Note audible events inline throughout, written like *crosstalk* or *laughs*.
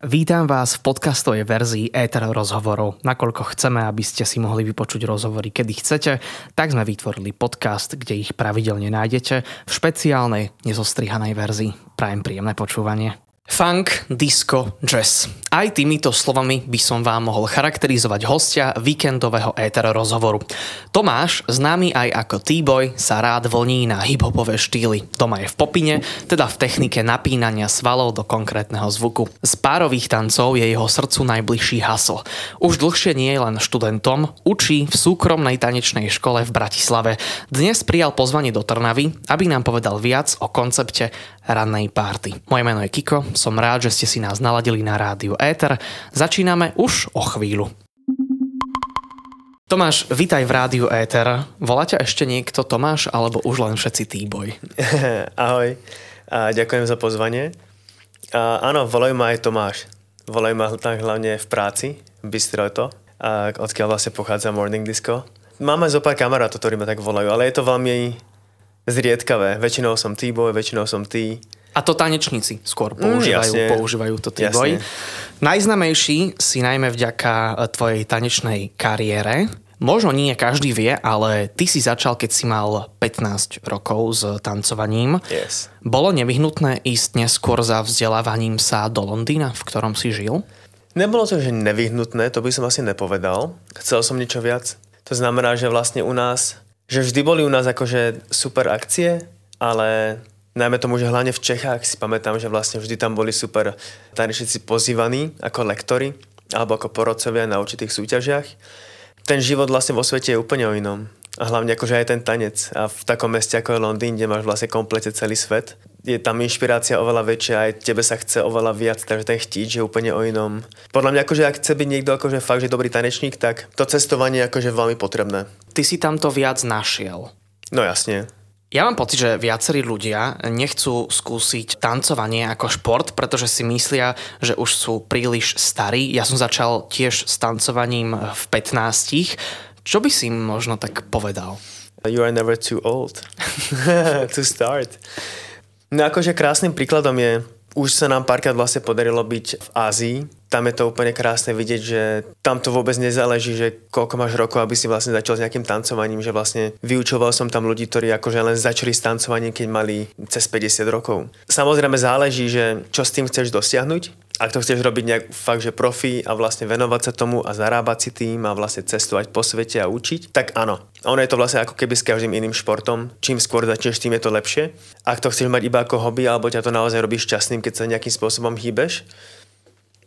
Vítam vás v podcastovej verzii Ether rozhovorov. Nakoľko chceme, aby ste si mohli vypočuť rozhovory, kedy chcete, tak sme vytvorili podcast, kde ich pravidelne nájdete v špeciálnej, nezostrihanej verzii. Prajem príjemné počúvanie. Funk, disco, jazz. Aj týmito slovami by som vám mohol charakterizovať hostia víkendového éter rozhovoru. Tomáš, známy aj ako T-boy, sa rád vlní na hiphopové štýly. Doma je v popine, teda v technike napínania svalov do konkrétneho zvuku. Z párových tancov je jeho srdcu najbližší hasl. Už dlhšie nie je len študentom, učí v súkromnej tanečnej škole v Bratislave. Dnes prijal pozvanie do Trnavy, aby nám povedal viac o koncepte rannej párty. Moje meno je Kiko, som rád, že ste si nás naladili na rádiu Éter. Začíname už o chvíľu. Tomáš, vítaj v rádiu Éter. Volá ťa ešte niekto Tomáš, alebo už len všetci T-boy? *laughs* Ahoj, a ďakujem za pozvanie. A áno, volajú ma aj Tomáš. Volajú ma tak hlavne v práci, v Bystroto, a odkiaľ vlastne pochádza Morning Disco. Máme zo pár kamarátov, ktorí ma tak volajú, ale je to veľmi zriedkavé. Väčšinou som T-boy, väčšinou som T. A to tanečníci skôr používajú, mm, používajú to T-boy. Najznamejší si najmä vďaka e, tvojej tanečnej kariére. Možno nie každý vie, ale ty si začal, keď si mal 15 rokov s tancovaním. Yes. Bolo nevyhnutné ísť neskôr za vzdelávaním sa do Londýna, v ktorom si žil? Nebolo to, že nevyhnutné, to by som asi nepovedal. Chcel som niečo viac. To znamená, že vlastne u nás, že vždy boli u nás akože super akcie, ale najmä tomu, že hlavne v Čechách si pamätám, že vlastne vždy tam boli super tanečníci pozývaní ako lektory alebo ako porodcovia na určitých súťažiach. Ten život vlastne vo svete je úplne o inom. A hlavne akože aj ten tanec. A v takom meste ako je Londýn, kde máš vlastne komplete celý svet, je tam inšpirácia oveľa väčšia, aj tebe sa chce oveľa viac, takže ten chtíč je úplne o inom. Podľa mňa, akože ak chce byť niekto akože fakt, že dobrý tanečník, tak to cestovanie je akože veľmi potrebné. Ty si tam to viac našiel. No jasne. Ja mám pocit, že viacerí ľudia nechcú skúsiť tancovanie ako šport, pretože si myslia, že už sú príliš starí. Ja som začal tiež s tancovaním v 15. Čo by si možno tak povedal? You are never too old *laughs* to start. No akože krásnym príkladom je, už sa nám párkrát vlastne podarilo byť v Ázii, tam je to úplne krásne vidieť, že tam to vôbec nezáleží, že koľko máš rokov, aby si vlastne začal s nejakým tancovaním, že vlastne vyučoval som tam ľudí, ktorí akože len začali s tancovaním, keď mali cez 50 rokov. Samozrejme záleží, že čo s tým chceš dosiahnuť, ak to chceš robiť nejak fakt, že profi a vlastne venovať sa tomu a zarábať si tým a vlastne cestovať po svete a učiť, tak áno. Ono je to vlastne ako keby s každým iným športom. Čím skôr začneš, tým je to lepšie. Ak to chceš mať iba ako hobby, alebo ťa to naozaj robí šťastným, keď sa nejakým spôsobom hýbeš,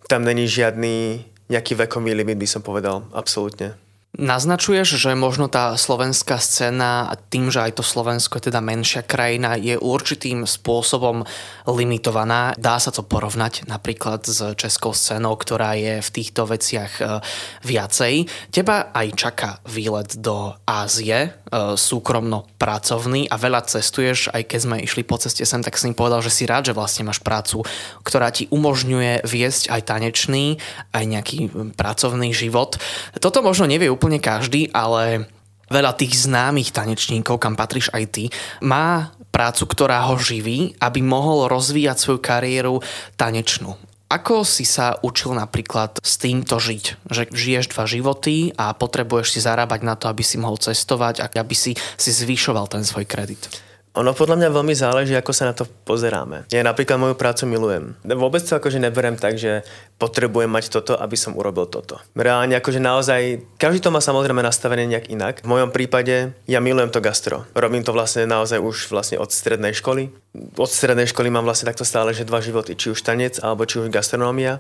tam není žiadny nejaký vekový limit, by som povedal. Absolútne. Naznačuješ, že možno tá slovenská scéna, tým, že aj to Slovensko je teda menšia krajina, je určitým spôsobom limitovaná. Dá sa to porovnať napríklad s českou scénou, ktorá je v týchto veciach e, viacej. Teba aj čaká výlet do Ázie, e, súkromno pracovný a veľa cestuješ, aj keď sme išli po ceste sem, tak si mi povedal, že si rád, že vlastne máš prácu, ktorá ti umožňuje viesť aj tanečný, aj nejaký pracovný život. Toto možno nevie úplne každý, ale veľa tých známych tanečníkov, kam patríš aj ty, má prácu, ktorá ho živí, aby mohol rozvíjať svoju kariéru tanečnú. Ako si sa učil napríklad s týmto žiť? Že žiješ dva životy a potrebuješ si zarábať na to, aby si mohol cestovať a aby si, si zvyšoval ten svoj kredit. Ono podľa mňa veľmi záleží, ako sa na to pozeráme. Ja napríklad moju prácu milujem. Vôbec to akože neberiem tak, že potrebujem mať toto, aby som urobil toto. Reálne akože naozaj, každý to má samozrejme nastavené nejak inak. V mojom prípade ja milujem to gastro. Robím to vlastne naozaj už vlastne od strednej školy. Od strednej školy mám vlastne takto stále, že dva životy, či už tanec, alebo či už gastronómia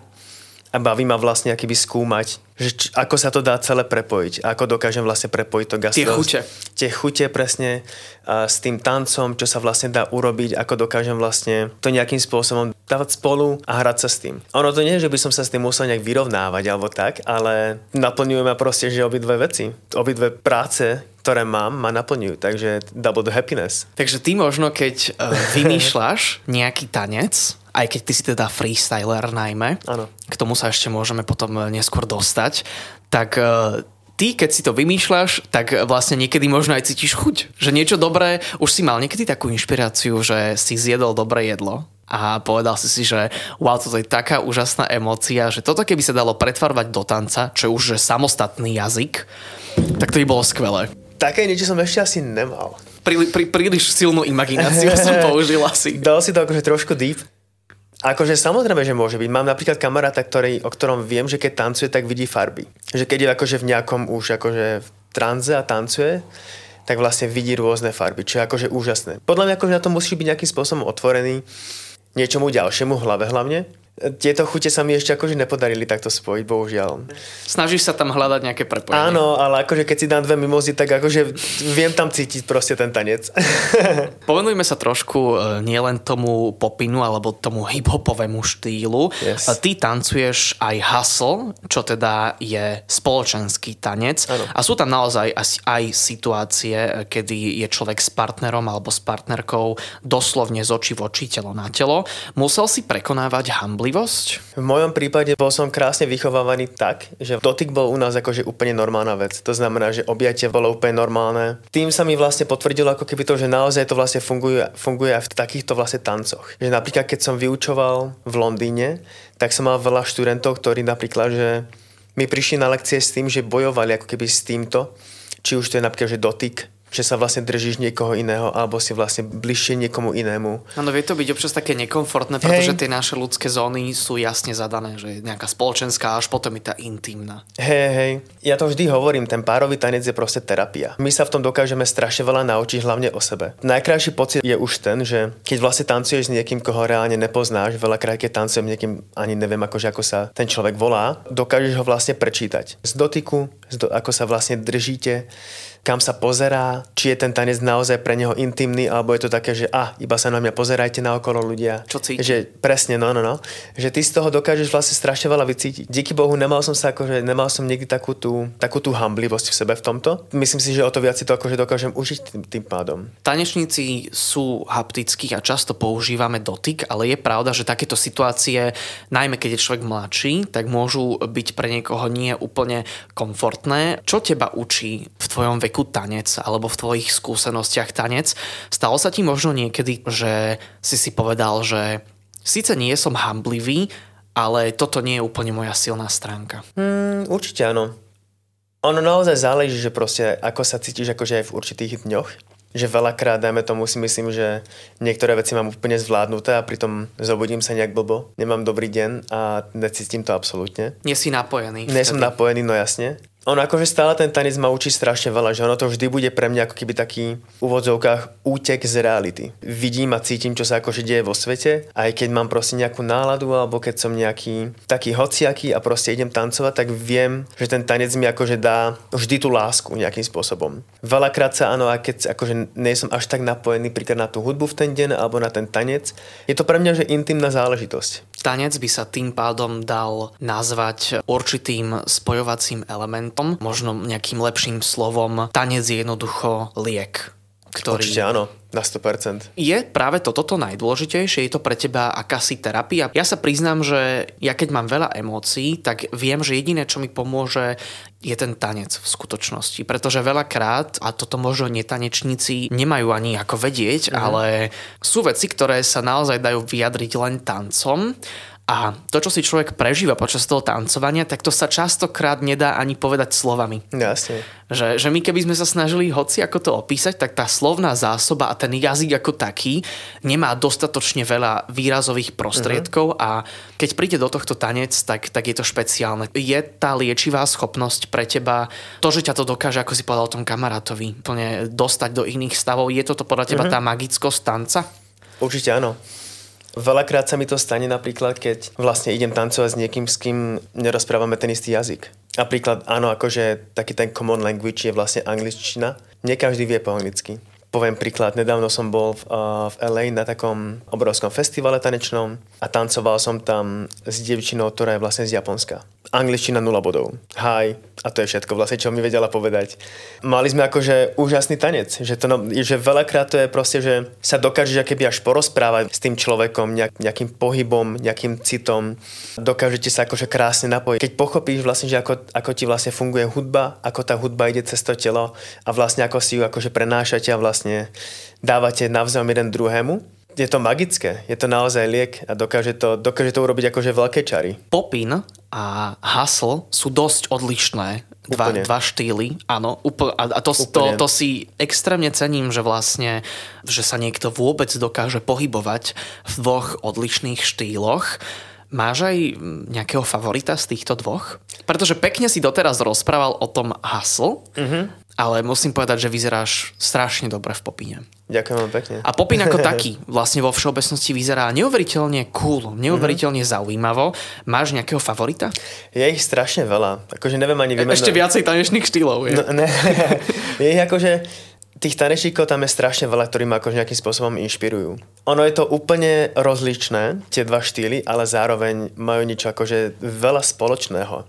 a baví ma vlastne akýby skúmať, že č- ako sa to dá celé prepojiť, ako dokážem vlastne prepojiť to gastro. Tie chute. Tie chute presne a s tým tancom, čo sa vlastne dá urobiť, ako dokážem vlastne to nejakým spôsobom dávať spolu a hrať sa s tým. Ono to nie že by som sa s tým musel nejak vyrovnávať alebo tak, ale naplňujú ma proste, že obidve veci, obidve práce, ktoré mám, ma naplňujú, takže double the happiness. Takže ty možno, keď uh, vymýšľaš nejaký tanec, aj keď ty si teda freestyler najmä, ano. k tomu sa ešte môžeme potom eh, neskôr dostať, tak uh, ty, keď si to vymýšľaš, tak vlastne niekedy možno aj cítiš chuť. Že niečo dobré, už si mal niekedy takú inšpiráciu, že si zjedol dobré jedlo a povedal si si, že wow, toto je taká úžasná emócia, že toto keby sa dalo pretvarovať do tanca, čo je už že samostatný jazyk, tak to by bolo skvelé. Také niečo som ešte asi nemal. Prí, prí, príliš silnú imagináciu som *laughs* použil asi. Dal si to akože trošku deep. Akože samozrejme, že môže byť. Mám napríklad kamaráta, ktorý, o ktorom viem, že keď tancuje, tak vidí farby. Že keď je akože v nejakom už akože v tranze a tancuje, tak vlastne vidí rôzne farby, čo je akože úžasné. Podľa mňa akože na to musí byť nejakým spôsobom otvorený niečomu ďalšiemu, hlave hlavne tieto chute sa mi ešte akože nepodarili takto spojiť, bohužiaľ. Snažíš sa tam hľadať nejaké prepojenie. Áno, ale akože keď si dám dve mimozy, tak akože viem tam cítiť proste ten tanec. *laughs* Povenujme sa trošku e, nielen tomu popinu alebo tomu hip-hopovému štýlu. Yes. E, ty tancuješ aj hustle, čo teda je spoločenský tanec. Áno. A sú tam naozaj aj situácie, e, kedy je človek s partnerom alebo s partnerkou doslovne z očí v oči, telo na telo. Musel si prekonávať hamble starostlivosť? V mojom prípade bol som krásne vychovávaný tak, že dotyk bol u nás akože úplne normálna vec. To znamená, že objatie bolo úplne normálne. Tým sa mi vlastne potvrdilo ako keby to, že naozaj to vlastne funguje, funguje aj v takýchto vlastne tancoch. Že napríklad keď som vyučoval v Londýne, tak som mal veľa študentov, ktorí napríklad, že mi prišli na lekcie s tým, že bojovali ako keby s týmto, či už to je napríklad, že dotyk, že sa vlastne držíš niekoho iného alebo si vlastne bližšie niekomu inému. Áno, vie to byť občas také nekomfortné, pretože hey. tie naše ľudské zóny sú jasne zadané, že je nejaká spoločenská, až potom je tá intimná. Hej, hej, ja to vždy hovorím, ten párový tanec je proste terapia. My sa v tom dokážeme strašne veľa naučiť, hlavne o sebe. Najkrajší pocit je už ten, že keď vlastne tancuješ s niekým, koho reálne nepoznáš, veľakrát keď tancujem niekým, ani neviem akože ako sa ten človek volá, dokážeš ho vlastne prečítať. Z dotyku, z do, ako sa vlastne držíte, kam sa pozerá, či je ten tanec naozaj pre neho intimný, alebo je to také, že a, ah, iba sa na mňa pozerajte na okolo ľudia. Čo cíti? Že presne, no, no, no. Že ty z toho dokážeš vlastne strašne veľa vycítiť. Díky Bohu nemal som sa akože, nemal som niekdy takú tú, takú tú hamblivosť v sebe v tomto. Myslím si, že o to viac si to akože dokážem užiť tým, tým pádom. Tanečníci sú haptickí a často používame dotyk, ale je pravda, že takéto situácie, najmä keď je človek mladší, tak môžu byť pre niekoho nie úplne komfortné. Čo teba učí tvojom veku tanec alebo v tvojich skúsenostiach tanec. Stalo sa ti možno niekedy, že si si povedal, že síce nie som hamblivý, ale toto nie je úplne moja silná stránka. Hmm, určite áno. Ono naozaj záleží, že proste ako sa cítiš akože aj v určitých dňoch. Že veľakrát, dajme tomu, si myslím, že niektoré veci mám úplne zvládnuté a pritom zobudím sa nejak blbo, nemám dobrý deň a necítim to absolútne. Nie si napojený. Nie som napojený, no jasne. On akože stále ten tanec ma učí strašne veľa, že ono to vždy bude pre mňa ako keby taký v úvodzovkách útek z reality. Vidím a cítim, čo sa akože deje vo svete, aj keď mám proste nejakú náladu alebo keď som nejaký taký hociaký a proste idem tancovať, tak viem, že ten tanec mi akože dá vždy tú lásku nejakým spôsobom. Veľakrát sa áno, a keď akože nie som až tak napojený príklad na tú hudbu v ten deň alebo na ten tanec, je to pre mňa že intimná záležitosť. Tanec by sa tým pádom dal nazvať určitým spojovacím elementom, možno nejakým lepším slovom. Tanec je jednoducho liek. Ktorý... Určite áno, na 100%. Je práve toto to najdôležitejšie? Je to pre teba akási terapia? Ja sa priznám, že ja keď mám veľa emócií, tak viem, že jediné, čo mi pomôže, je ten tanec v skutočnosti. Pretože veľakrát, a toto možno netanečníci nemajú ani ako vedieť, mm. ale sú veci, ktoré sa naozaj dajú vyjadriť len tancom. A to, čo si človek prežíva počas toho tancovania, tak to sa častokrát nedá ani povedať slovami. Jasne. Že, že my keby sme sa snažili hoci ako to opísať, tak tá slovná zásoba a ten jazyk ako taký nemá dostatočne veľa výrazových prostriedkov uh-huh. a keď príde do tohto tanec, tak, tak je to špeciálne. Je tá liečivá schopnosť pre teba, to, že ťa to dokáže, ako si povedal o tom kamarátovi, plne dostať do iných stavov, je toto podľa teba uh-huh. tá magickosť tanca? Určite áno. Veľakrát sa mi to stane napríklad, keď vlastne idem tancovať s niekým, s kým nerozprávame ten istý jazyk. Napríklad, áno, akože taký ten common language je vlastne angličtina. Nie každý vie po anglicky. Poviem príklad, nedávno som bol v, uh, v LA na takom obrovskom festivale tanečnom a tancoval som tam s dievčinou, ktorá je vlastne z Japonska. Angličtina 0 bodov. Hi. A to je všetko vlastne, čo mi vedela povedať. Mali sme akože úžasný tanec. Že, to, no, že veľakrát to je proste, že sa dokážeš keby až porozprávať s tým človekom nejak, nejakým pohybom, nejakým citom. Dokážete sa akože krásne napojiť. Keď pochopíš vlastne, že ako, ako ti vlastne funguje hudba, ako tá hudba ide cez to telo a vlastne ako si ju akože prenášate a vlastne dávate navzájom jeden druhému, je to magické, je to naozaj liek a dokáže to, dokáže to urobiť akože veľké čary. Popin a hustle sú dosť odlišné. Dva, Úplne. dva štýly, áno. Úpl- a to, to, Úplne. to si extrémne cením, že vlastne, že sa niekto vôbec dokáže pohybovať v dvoch odlišných štýloch. Máš aj nejakého favorita z týchto dvoch? Pretože pekne si doteraz rozprával o tom hustle, ale musím povedať, že vyzeráš strašne dobre v popine. Ďakujem vám pekne. A Popin ako *laughs* taký vlastne vo všeobecnosti vyzerá neuveriteľne cool, neuveriteľne zaujímavo. Máš nejakého favorita? Je ich strašne veľa. Akože neviem ani vymenovať. Ešte viacej tanečných štýlov. Je. No, ne. *laughs* je ich akože tých tanečníkov tam je strašne veľa, ktorí ma akože nejakým spôsobom inšpirujú. Ono je to úplne rozličné, tie dva štýly, ale zároveň majú niečo akože veľa spoločného.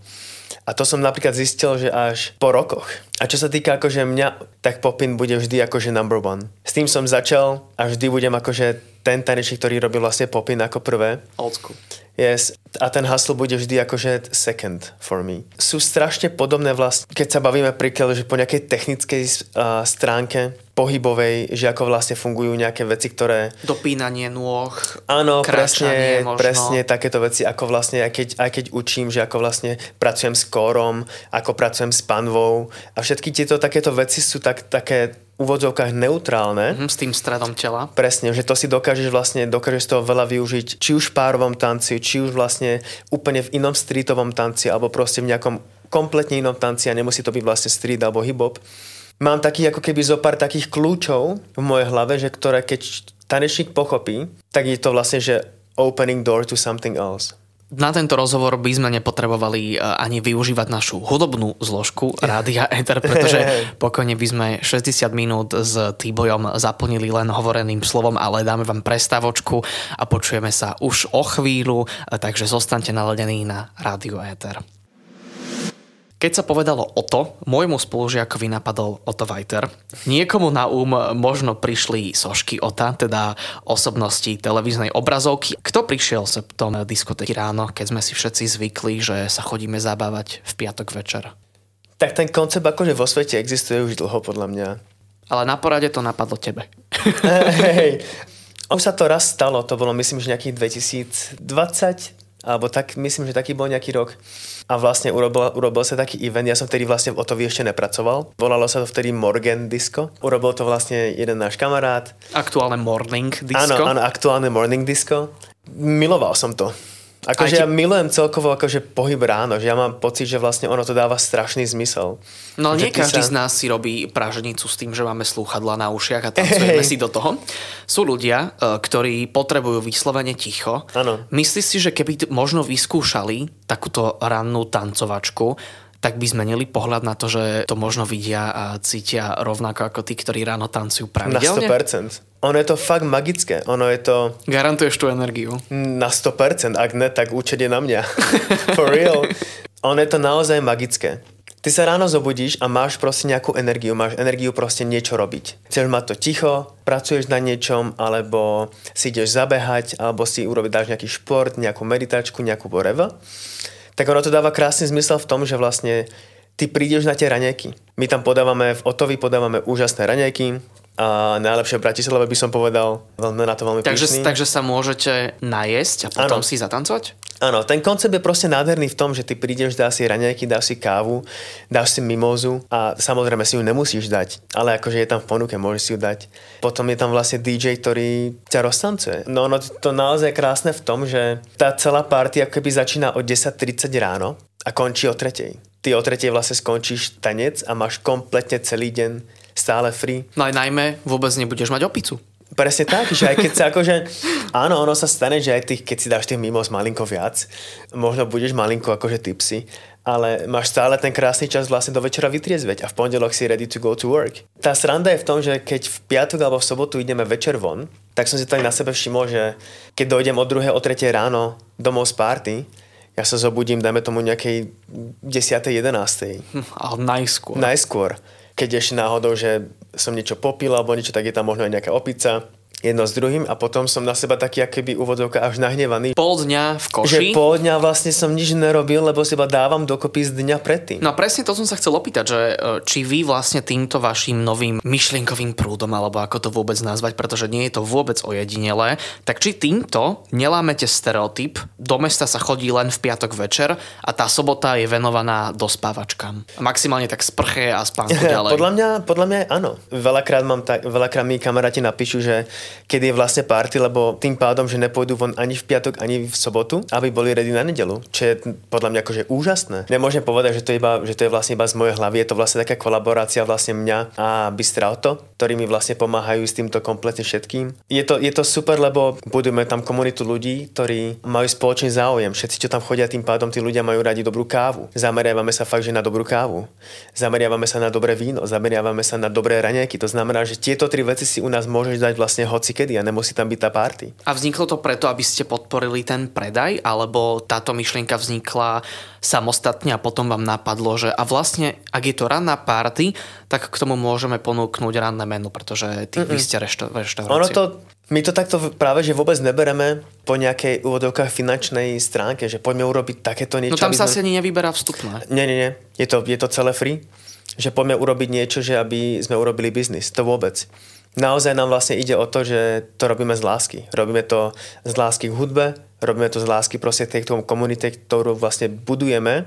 A to som napríklad zistil, že až po rokoch. A čo sa týka akože mňa, tak Popin bude vždy akože number one. S tým som začal a vždy budem akože ten tanečník, ktorý robil vlastne Popin ako prvé. Old school. Yes, a ten hustle bude vždy akože second for me. Sú strašne podobné vlastne, keď sa bavíme príklad, že po nejakej technickej uh, stránke pohybovej, že ako vlastne fungujú nejaké veci, ktoré... Dopínanie nôh, Áno, presne, možno. presne takéto veci, ako vlastne, aj keď, aj keď učím, že ako vlastne pracujem s kórom, ako pracujem s panvou a všetky tieto takéto veci sú tak, také úvodzovkách neutrálne. Mhm, s tým stredom tela. Presne, že to si dokážeš vlastne, dokážeš z toho veľa využiť, či už v párovom tanci, či už vlastne úplne v inom streetovom tanci, alebo proste v nejakom kompletne inom tanci a nemusí to byť vlastne street alebo hip-hop. Mám taký ako keby zo pár takých kľúčov v mojej hlave, že ktoré keď tanečník pochopí, tak je to vlastne, že opening door to something else. Na tento rozhovor by sme nepotrebovali e, ani využívať našu hudobnú zložku *laughs* Rádia Ether, pretože *laughs* pokojne by sme 60 minút s Týbojom zaplnili len hovoreným slovom, ale dáme vám prestávočku a počujeme sa už o chvíľu, e, takže zostaňte naladení na Rádio Ether. Keď sa povedalo Oto, môjmu spolužiakovi napadol Otto Vajter. Niekomu na um možno prišli sošky Ota, teda osobnosti televíznej obrazovky. Kto prišiel sa tom diskotéky ráno, keď sme si všetci zvykli, že sa chodíme zabávať v piatok večer? Tak ten koncept akože vo svete existuje už dlho podľa mňa. Ale na porade to napadlo tebe. Hej. Už sa to raz stalo, to bolo myslím, že nejakých 2020, alebo tak, myslím, že taký bol nejaký rok. A vlastne urobil, urobil sa taký event, ja som vtedy vlastne o to ešte nepracoval. Volalo sa to vtedy Morgan Disco. Urobil to vlastne jeden náš kamarát. Aktuálne morning disco. Áno, áno, aktuálne Morning Disco. Miloval som to. Akože ti- ja milujem celkovo akože pohyb ráno, že ja mám pocit, že vlastne ono to dáva strašný zmysel. No nie každý sa- z nás si robí praženicu s tým, že máme slúchadla na ušiach a tancujeme Hej. si do toho. Sú ľudia, e, ktorí potrebujú vyslovene ticho. Áno. Myslíš si, že keby možno vyskúšali takúto rannú tancovačku, tak by zmenili pohľad na to, že to možno vidia a cítia rovnako ako tí, ktorí ráno tancujú Na pravidelne? 100%. Ono je to fakt magické. Ono je to Garantuješ tú energiu. na 100%. Ak ne, tak účet je na mňa. *laughs* For real. Ono je to naozaj magické. Ty sa ráno zobudíš a máš proste nejakú energiu, máš energiu proste niečo robiť. Chceš mať to ticho, pracuješ na niečom, alebo si ideš zabehať, alebo si urobiť dáš nejaký šport, nejakú meditačku, nejakú whatever. Tak ono to dáva krásny zmysel v tom, že vlastne ty prídeš na tie raňajky. My tam podávame, v Otovi podávame úžasné raňajky a najlepšie v Bratislave by som povedal, veľmi na to veľmi Takže, pyšný. takže sa môžete najesť a potom Áno. si zatancovať? Áno, ten koncept je proste nádherný v tom, že ty prídeš, dáš si raňajky, dáš si kávu, dáš si mimozu a samozrejme si ju nemusíš dať, ale akože je tam v ponuke, môžeš si ju dať. Potom je tam vlastne DJ, ktorý ťa roztancuje. No ono to naozaj je krásne v tom, že tá celá party ako keby začína o 10.30 ráno a končí o 3. Ty o 3. vlastne skončíš tanec a máš kompletne celý deň stále free. No aj najmä vôbec nebudeš mať opicu. Presne tak, že aj keď sa akože... Áno, ono sa stane, že aj tých, keď si dáš tých mimos malinko viac, možno budeš malinko akože tipsy, ale máš stále ten krásny čas vlastne do večera vytriezveť a v pondelok si ready to go to work. Tá sranda je v tom, že keď v piatok alebo v sobotu ideme večer von, tak som si tak na sebe všimol, že keď dojdem od 2. o 3. ráno domov z party, ja sa zobudím, dajme tomu nejakej 10. 11. Hm, Ale najskôr. Najskôr, keď ešte náhodou, že som niečo popil alebo niečo, tak je tam možno aj nejaká opica. Jedno s druhým a potom som na seba taký akéby úvodovka až nahnevaný. Pol dňa v koši. Že pol dňa vlastne som nič nerobil, lebo si iba dávam dokopy z dňa predtým. No presne to som sa chcel opýtať, že e, či vy vlastne týmto vašim novým myšlienkovým prúdom, alebo ako to vôbec nazvať, pretože nie je to vôbec ojedinelé, tak či týmto nelámete stereotyp, do mesta sa chodí len v piatok večer a tá sobota je venovaná dospávačkám. Maximálne tak sprche a spánku *laughs* ďalej. podľa mňa, podľa mňa áno. Veľakrát, mám tak, veľakrát mi kamaráti napíšu, že kedy je vlastne party, lebo tým pádom, že nepôjdu von ani v piatok, ani v sobotu, aby boli ready na nedelu. Čo je podľa mňa akože úžasné. Nemôžem povedať, že to, je iba, že to je vlastne iba z mojej hlavy. Je to vlastne taká kolaborácia vlastne mňa a Bystra Auto, ktorí mi vlastne pomáhajú s týmto kompletne všetkým. Je to, je to super, lebo budujeme tam komunitu ľudí, ktorí majú spoločný záujem. Všetci, čo tam chodia, tým pádom tí ľudia majú radi dobrú kávu. Zameriavame sa fakt, že na dobrú kávu. Zameriavame sa na dobré víno, zameriavame sa na dobré raňajky. To znamená, že tieto tri veci si u nás môžeš dať vlastne hoci kedy a nemusí tam byť tá party. A vzniklo to preto, aby ste podporili ten predaj, alebo táto myšlienka vznikla samostatne a potom vám napadlo, že a vlastne, ak je to ranná party, tak k tomu môžeme ponúknuť ranné menu, pretože ty, vy ste reštaurácia. Ono to, my to takto práve, že vôbec nebereme po nejakej úvodovkách finančnej stránke, že poďme urobiť takéto niečo. No tam sa sme... asi ani nevyberá vstupné. Nie, nie, nie. Je to, je to celé free. Že poďme urobiť niečo, že aby sme urobili biznis. To vôbec. Naozaj nám vlastne ide o to, že to robíme z lásky. Robíme to z lásky k hudbe, robíme to z lásky proste tej komunite, ktorú vlastne budujeme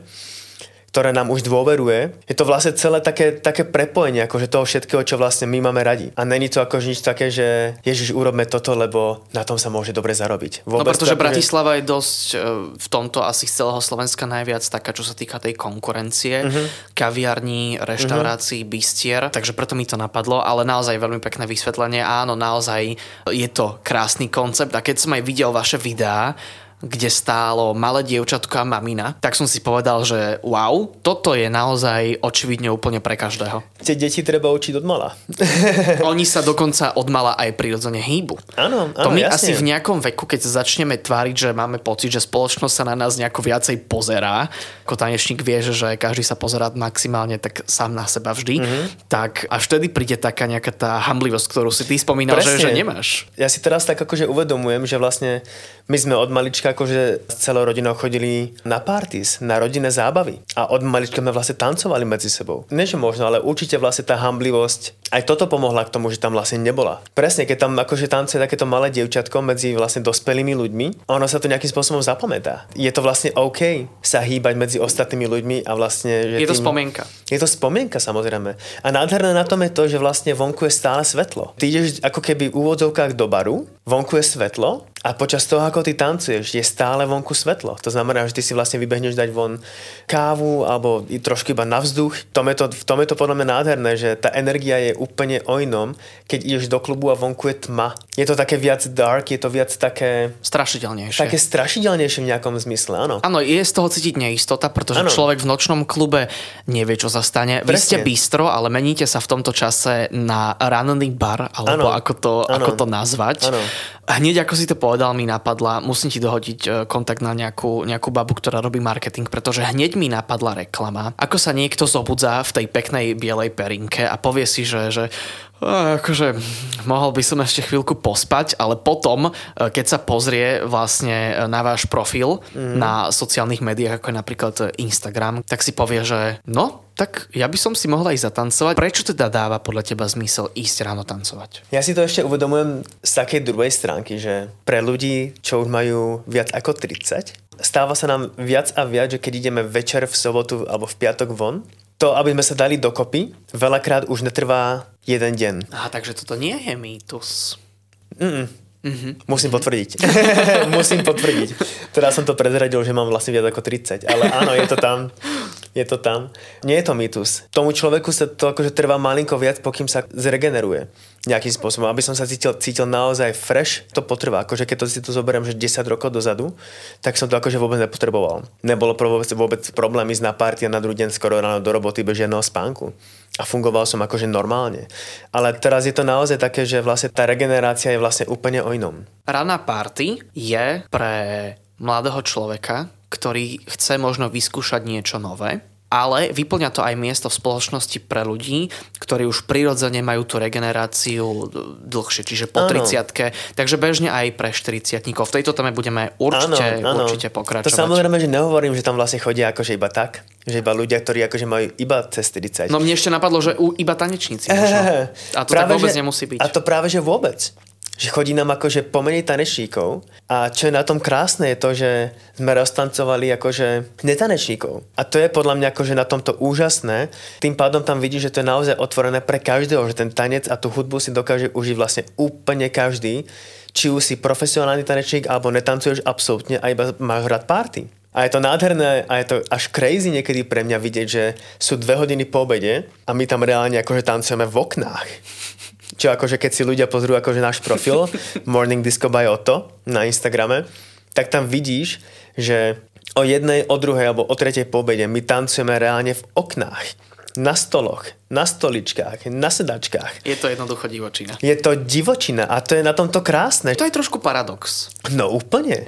ktoré nám už dôveruje. Je to vlastne celé také, také prepojenie akože toho všetkého, čo vlastne my máme radi. A není to ako nič také, že Ježiš, urobme toto, lebo na tom sa môže dobre zarobiť. No, Vôbec no pretože to, Bratislava je dosť e, v tomto asi z celého Slovenska najviac taká, čo sa týka tej konkurencie, uh-huh. kaviarní, reštaurácií, uh-huh. bistier, takže preto mi to napadlo, ale naozaj veľmi pekné vysvetlenie. Áno, naozaj je to krásny koncept a keď som aj videl vaše videá, kde stálo malé dievčatko a mamina, tak som si povedal, že wow, toto je naozaj očividne úplne pre každého. Tie deti treba učiť od mala. *laughs* Oni sa dokonca od mala aj prirodzene hýbu. Áno, áno, To my jasne. asi v nejakom veku, keď sa začneme tváriť, že máme pocit, že spoločnosť sa na nás nejako viacej pozerá, ako tanečník vie, že každý sa pozerá maximálne tak sám na seba vždy, mm-hmm. tak až vtedy príde taká nejaká tá hamblivosť, ktorú si ty spomínal, že, že nemáš. Ja si teraz tak akože uvedomujem, že vlastne my sme od malička malička akože s celou rodinou chodili na parties, na rodinné zábavy. A od malička sme vlastne tancovali medzi sebou. Nie, že možno, ale určite vlastne tá hamblivosť aj toto pomohla k tomu, že tam vlastne nebola. Presne, keď tam akože tancuje takéto malé dievčatko medzi vlastne dospelými ľuďmi, ono sa to nejakým spôsobom zapamätá. Je to vlastne OK sa hýbať medzi ostatnými ľuďmi a vlastne... Že je to tým... spomienka. Je to spomienka samozrejme. A nádherné na tom je to, že vlastne vonku je stále svetlo. Ty ideš ako keby v úvodzovkách do baru, vonku je svetlo a počas toho, ako ty tancuješ, je stále vonku svetlo. To znamená, že ty si vlastne vybehneš dať von kávu alebo trošku iba na vzduch. V tom je to, v tom je to podľa mňa nádherné, že tá energia je úplne o inom, keď ideš do klubu a vonku je tma. Je to také viac dark, je to viac také... Strašidelnejšie. Také strašidelnejšie v nejakom zmysle, áno. Áno, je z toho cítiť neistota, pretože ano. človek v nočnom klube nevie, čo sa stane. Presne. Vy ste bistro, ale meníte sa v tomto čase na ranný bar, alebo ako to, ako to nazvať. Ano. Hneď ako si to povedal, mi napadla, musím ti dohodiť e, kontakt na nejakú, nejakú babu, ktorá robí marketing, pretože hneď mi napadla reklama. Ako sa niekto zobudzá v tej peknej bielej perinke a povie si, že, že Akože mohol by som ešte chvíľku pospať, ale potom, e, keď sa pozrie vlastne na váš profil mm. na sociálnych médiách, ako je napríklad Instagram, tak si povie, že no, tak ja by som si mohla ísť zatancovať. Prečo teda dáva podľa teba zmysel ísť ráno tancovať? Ja si to ešte uvedomujem z takej druhej stránky, že pre ľudí, čo už majú viac ako 30, stáva sa nám viac a viac, že keď ideme večer v sobotu alebo v piatok von, to, aby sme sa dali dokopy, veľakrát už netrvá jeden deň. Aha, takže toto nie je mýtus. Mm-mm. Mm-hmm. *laughs* *laughs* Musím potvrdiť. Musím potvrdiť. Teraz som to prezradil, že mám vlastne viac ako 30, ale áno, je to tam. Je to tam. Nie je to mýtus. Tomu človeku sa to akože trvá malinko viac, pokým sa zregeneruje nejakým spôsobom. Aby som sa cítil, cítil naozaj fresh, to potrvá. Akože keď to si to zoberiem, že 10 rokov dozadu, tak som to akože vôbec nepotreboval. Nebolo vôbec, vôbec problém ísť na party a na druhý deň skoro ráno do roboty bez žiadneho spánku. A fungoval som akože normálne. Ale teraz je to naozaj také, že vlastne tá regenerácia je vlastne úplne o inom. Rana party je pre mladého človeka, ktorý chce možno vyskúšať niečo nové, ale vyplňa to aj miesto v spoločnosti pre ľudí, ktorí už prirodzene majú tú regeneráciu dlhšie, čiže po 30 takže bežne aj pre 40 V tejto téme budeme určite, ano, ano. určite pokračovať. To samozrejme, že nehovorím, že tam vlastne chodia akože iba tak, že iba ľudia, ktorí akože majú iba cez 30. No mne ešte napadlo, že iba tanečníci možno. A to práve, tak vôbec že, nemusí byť. A to práve, že vôbec že chodí nám akože pomenej tanečníkov a čo je na tom krásne je to, že sme roztancovali akože netanečníkov. A to je podľa mňa akože na tomto úžasné. Tým pádom tam vidí, že to je naozaj otvorené pre každého, že ten tanec a tú hudbu si dokáže užiť vlastne úplne každý. Či už si profesionálny tanečník alebo netancuješ absolútne a iba máš hrať party. A je to nádherné a je to až crazy niekedy pre mňa vidieť, že sú dve hodiny po obede a my tam reálne akože tancujeme v oknách. Čo akože keď si ľudia pozrú akože náš profil *laughs* Morning Disco by Otto na Instagrame, tak tam vidíš, že o jednej, o druhej alebo o tretej pobede my tancujeme reálne v oknách na stoloch, na stoličkách, na sedačkách. Je to jednoducho divočina. Je to divočina a to je na tomto krásne. To je trošku paradox. No úplne.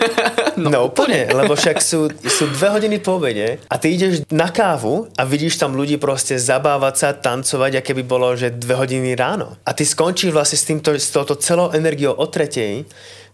*laughs* no, no úplne, lebo však sú, sú dve hodiny po obede a ty ideš na kávu a vidíš tam ľudí proste zabávať sa, tancovať, aké by bolo, že dve hodiny ráno. A ty skončíš vlastne s, týmto, s touto celou energiou o tretej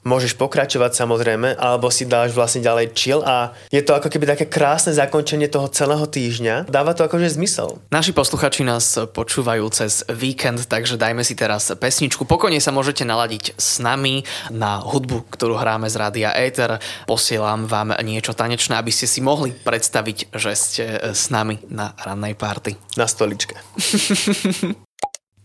môžeš pokračovať samozrejme, alebo si dáš vlastne ďalej chill a je to ako keby také krásne zakončenie toho celého týždňa. Dáva to akože zmysel. Naši posluchači nás počúvajú cez víkend, takže dajme si teraz pesničku. Pokojne sa môžete naladiť s nami na hudbu, ktorú hráme z Rádia Ether. Posielam vám niečo tanečné, aby ste si mohli predstaviť, že ste s nami na rannej party. Na stoličke. *laughs*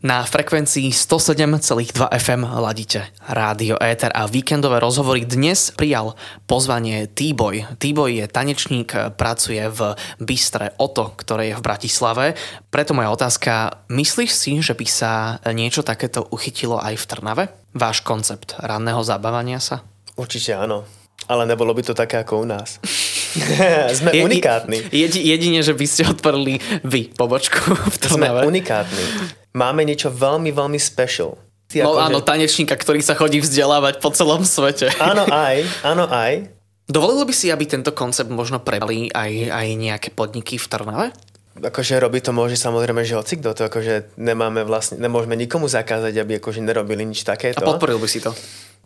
Na frekvencii 107,2 FM ladíte Rádio Éter a víkendové rozhovory dnes prijal pozvanie T-Boy. T-Boy je tanečník, pracuje v Bystre Oto, ktoré je v Bratislave. Preto moja otázka, myslíš si, že by sa niečo takéto uchytilo aj v Trnave? Váš koncept ranného zabávania sa? Určite áno, ale nebolo by to také ako u nás. *laughs* Sme je, unikátni. Jedi, jedine, že by ste otvorili vy pobočku v Trnave. Sme unikátni. Máme niečo veľmi, veľmi special. Ty no áno, že... tanečníka, ktorý sa chodí vzdelávať po celom svete. Áno aj, áno aj. Dovolilo by si, aby tento koncept možno prebali aj, aj nejaké podniky v Trnave? Akože robiť to môže samozrejme, že hoci kto to, akože nemáme vlastne, nemôžeme nikomu zakázať, aby akože nerobili nič takéto. A podporil by si to?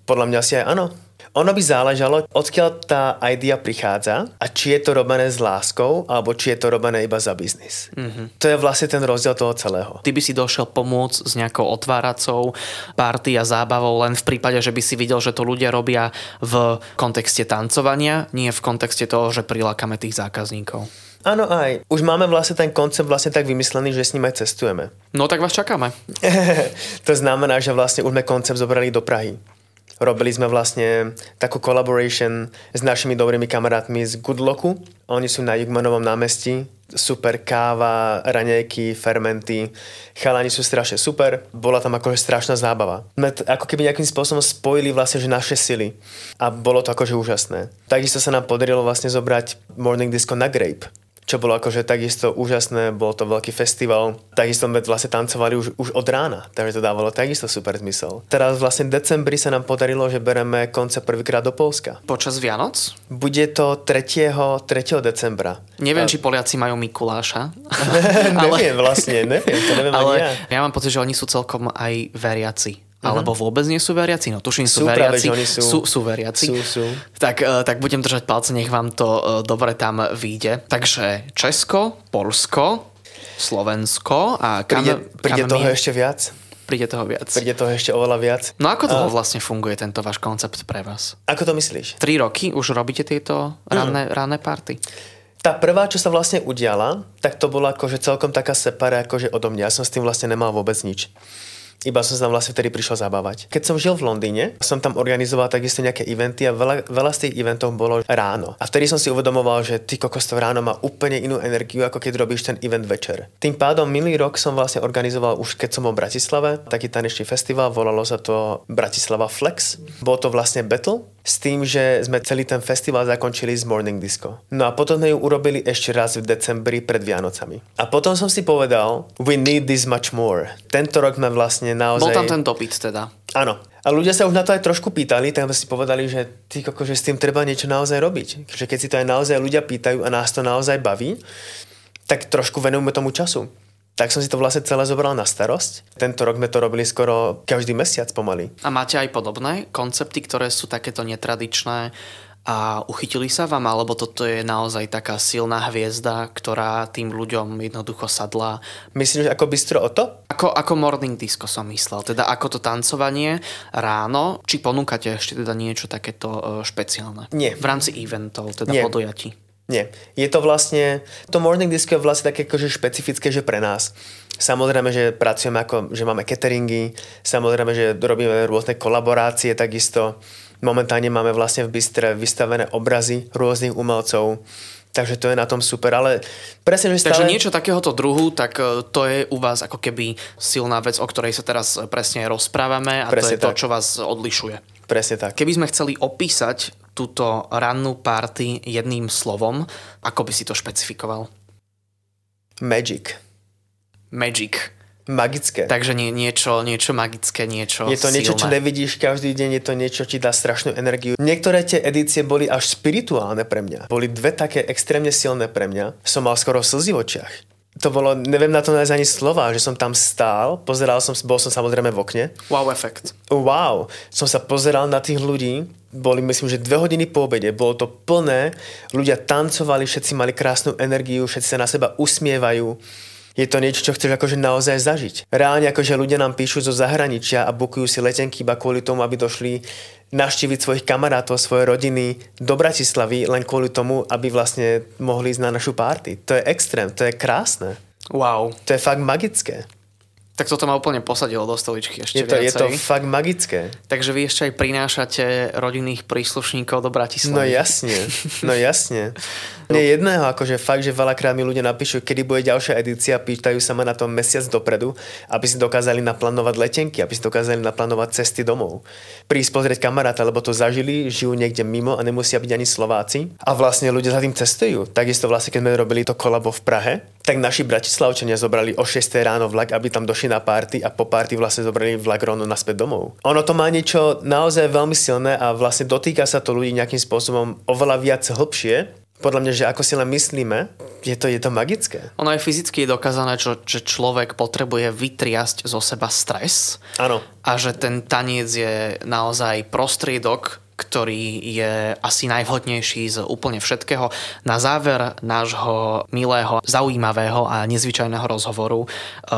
Podľa mňa si aj áno. Ono by záležalo, odkiaľ tá idea prichádza a či je to robené s láskou, alebo či je to robené iba za biznis. Mm-hmm. To je vlastne ten rozdiel toho celého. Ty by si došiel pomôcť s nejakou otváracou party a zábavou len v prípade, že by si videl, že to ľudia robia v kontexte tancovania, nie v kontexte toho, že prilákame tých zákazníkov. Áno aj. Už máme vlastne ten koncept vlastne tak vymyslený, že s ním aj cestujeme. No tak vás čakáme. *laughs* to znamená, že vlastne už sme koncept zobrali do Prahy. Robili sme vlastne takú collaboration s našimi dobrými kamarátmi z Goodlocku. Oni sú na Jugmanovom námestí. Super káva, raňajky, fermenty. Chalani sú strašne super. Bola tam akože strašná zábava. Sme ako keby nejakým spôsobom spojili vlastne že naše sily. A bolo to akože úžasné. Takisto sa nám podarilo vlastne zobrať Morning Disco na Grape čo bolo akože takisto úžasné, bol to veľký festival. Takisto sme vlastne tancovali už, už od rána, takže to dávalo takisto super zmysel. Teraz vlastne v decembri sa nám podarilo, že bereme konce prvýkrát do Polska. Počas Vianoc? Bude to 3. 3. decembra. Neviem, A... či Poliaci majú Mikuláša. *laughs* neviem vlastne, neviem, to neviem ale ani ja. ja mám pocit, že oni sú celkom aj veriaci. Alebo vôbec nie sú veriaci? No tuším, sú, sú veriaci. Práve, sú, sú, sú veriaci. Sú, sú. Tak, uh, tak budem držať palce, nech vám to uh, dobre tam vyjde. Takže Česko, Polsko, Slovensko a kam, príde, príde kam toho my... ešte viac? Príde toho viac. Príde toho ešte oveľa viac. No ako dlho uh, vlastne funguje tento váš koncept pre vás? Ako to myslíš? Tri roky už robíte tieto ranné, mm. ranné party? Tá prvá, čo sa vlastne udiala, tak to bola akože celkom taká separa akože odo mňa. Ja som s tým vlastne nemal vôbec nič. Iba som sa tam vlastne vtedy prišiel zabávať. Keď som žil v Londýne, som tam organizoval takisto nejaké eventy a veľa, veľa z tých eventov bolo ráno. A vtedy som si uvedomoval, že ty kokos to ráno má úplne inú energiu, ako keď robíš ten event večer. Tým pádom minulý rok som vlastne organizoval už keď som bol v Bratislave, taký tanečný festival, volalo sa to Bratislava Flex. Bol to vlastne battle, s tým, že sme celý ten festival zakončili s Morning Disco. No a potom sme ju urobili ešte raz v decembri pred Vianocami. A potom som si povedal, we need this much more. Tento rok sme vlastne naozaj... Bol tam ten dopyt teda. Áno. A ľudia sa už na to aj trošku pýtali, tak sme si povedali, že ty koko, že s tým treba niečo naozaj robiť. Že keď si to aj naozaj ľudia pýtajú a nás to naozaj baví, tak trošku venujeme tomu času. Tak som si to vlastne celé zobral na starosť. Tento rok sme to robili skoro každý mesiac pomaly. A máte aj podobné koncepty, ktoré sú takéto netradičné a uchytili sa vám, alebo toto je naozaj taká silná hviezda, ktorá tým ľuďom jednoducho sadla? Myslím, že ako bistro o to? Ako, ako morning disco som myslel, teda ako to tancovanie ráno, či ponúkate ešte teda niečo takéto e, špeciálne? Nie. V rámci eventov, teda Nie. podujatí? Nie. Je to vlastne, to morning disco je vlastne také akože špecifické, že pre nás. Samozrejme, že pracujeme ako, že máme cateringy, samozrejme, že robíme rôzne kolaborácie takisto. Momentálne máme vlastne v Bystre vystavené obrazy rôznych umelcov, takže to je na tom super, ale presne, že Takže stále... niečo takéhoto druhu, tak e, to je u vás ako keby silná vec, o ktorej sa teraz presne rozprávame a Presne to je to, tak. čo vás odlišuje. Presne tak. Keby sme chceli opísať túto rannú party jedným slovom, ako by si to špecifikoval? Magic. Magic. Magické. Takže nie, niečo, niečo magické, niečo Je to niečo, čo silné. nevidíš každý deň, je to niečo, čo ti dá strašnú energiu. Niektoré tie edície boli až spirituálne pre mňa. Boli dve také extrémne silné pre mňa. Som mal skoro slzy v očiach. To bolo, neviem na to nájsť ani slova, že som tam stál, pozeral som, bol som samozrejme v okne. Wow efekt. Wow, som sa pozeral na tých ľudí, boli myslím, že dve hodiny po obede, bolo to plné, ľudia tancovali, všetci mali krásnu energiu, všetci sa na seba usmievajú. Je to niečo, čo chceš akože naozaj zažiť. Reálne akože ľudia nám píšu zo zahraničia a bukujú si letenky iba kvôli tomu, aby došli navštíviť svojich kamarátov, svoje rodiny do Bratislavy len kvôli tomu, aby vlastne mohli ísť na našu party. To je extrém, to je krásne. Wow. To je fakt magické. Tak toto ma úplne posadilo do stoličky ešte Je to, je to viacej. fakt magické. Takže vy ešte aj prinášate rodinných príslušníkov do No Bratislavy. jasne, no jasne. *laughs* Nie jedného, akože fakt, že veľakrát mi ľudia napíšu, kedy bude ďalšia edícia, pýtajú sa ma na to mesiac dopredu, aby si dokázali naplánovať letenky, aby si dokázali naplánovať cesty domov. Prísť pozrieť kamaráta, lebo to zažili, žijú niekde mimo a nemusia byť ani Slováci. A vlastne ľudia za tým cestujú. Takisto vlastne, keď sme robili to kolabo v Prahe, tak naši bratislavčania zobrali o 6 ráno vlak, aby tam došli na party a po party vlastne zobrali vlak rovno naspäť domov. Ono to má niečo naozaj veľmi silné a vlastne dotýka sa to ľudí nejakým spôsobom oveľa viac hlbšie. Podľa mňa, že ako si len myslíme, je to, je to magické. Ono aj fyzicky je dokázané, čo, že človek potrebuje vytriasť zo seba stres Áno. a že ten taniec je naozaj prostriedok, ktorý je asi najvhodnejší z úplne všetkého. Na záver nášho milého, zaujímavého a nezvyčajného rozhovoru e,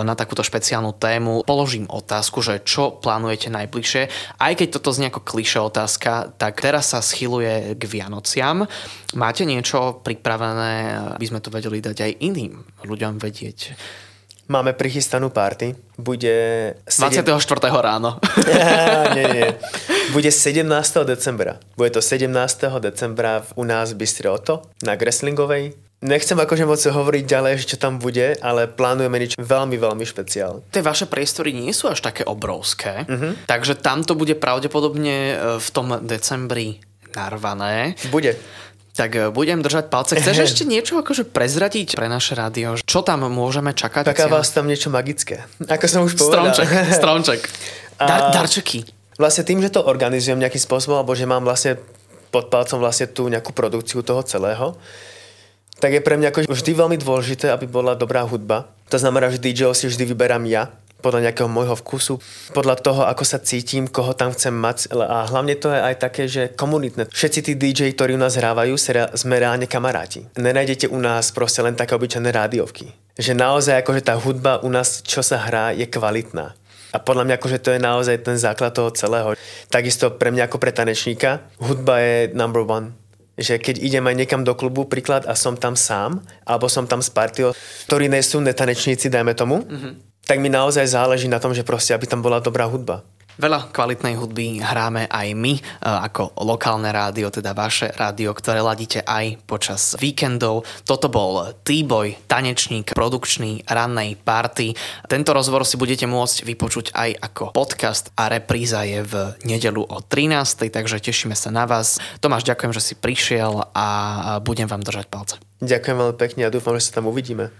na takúto špeciálnu tému položím otázku, že čo plánujete najbližšie. Aj keď toto znie ako kliše otázka, tak teraz sa schyluje k Vianociam. Máte niečo pripravené, aby sme to vedeli dať aj iným ľuďom vedieť? Máme prichystanú party. Bude... 24. ráno. *laughs* nie, nie. Bude 17. decembra. Bude to 17. decembra u nás v Bystre Oto na Greslingovej. Nechcem akože moc hovoriť ďalej, že čo tam bude, ale plánujeme niečo veľmi, veľmi špeciál. Tie vaše priestory nie sú až také obrovské, Mhm. uh-huh. takže tam to bude pravdepodobne e, v tom decembri narvané. Bude. Tak e, budem držať palce. Chceš ešte niečo akože prezradiť pre naše rádio? Čo tam môžeme čakať? Ciano? vás tam niečo magické. Ako som už povedal. Stromček, *laughs* stromček. Dar, darčeky. Vlastne tým, že to organizujem nejakým spôsobom, alebo že mám vlastne pod palcom vlastne tú nejakú produkciu toho celého, tak je pre mňa ako vždy veľmi dôležité, aby bola dobrá hudba. To znamená, že DJ si vždy vyberám ja, podľa nejakého môjho vkusu, podľa toho, ako sa cítim, koho tam chcem mať. A hlavne to je aj také, že komunitné. Všetci tí DJ, ktorí u nás hrávajú, sme reálne kamaráti. Nenájdete u nás proste len také obyčajné rádiovky. Že naozaj akože tá hudba u nás, čo sa hrá, je kvalitná. A podľa mňa akože to je naozaj ten základ toho celého. Takisto pre mňa ako pre tanečníka, hudba je number one že keď idem aj niekam do klubu, príklad, a som tam sám, alebo som tam s partiou, ktorí nie sú netanečníci, dajme tomu, mm-hmm. Tak mi naozaj záleží na tom, že proste, aby tam bola dobrá hudba. Veľa kvalitnej hudby hráme aj my, e, ako lokálne rádio, teda vaše rádio, ktoré ladíte aj počas víkendov. Toto bol T-Boy, tanečník produkčný rannej party. Tento rozhovor si budete môcť vypočuť aj ako podcast a repríza je v nedelu o 13. Takže tešíme sa na vás. Tomáš, ďakujem, že si prišiel a budem vám držať palce. Ďakujem veľmi pekne a dúfam, že sa tam uvidíme.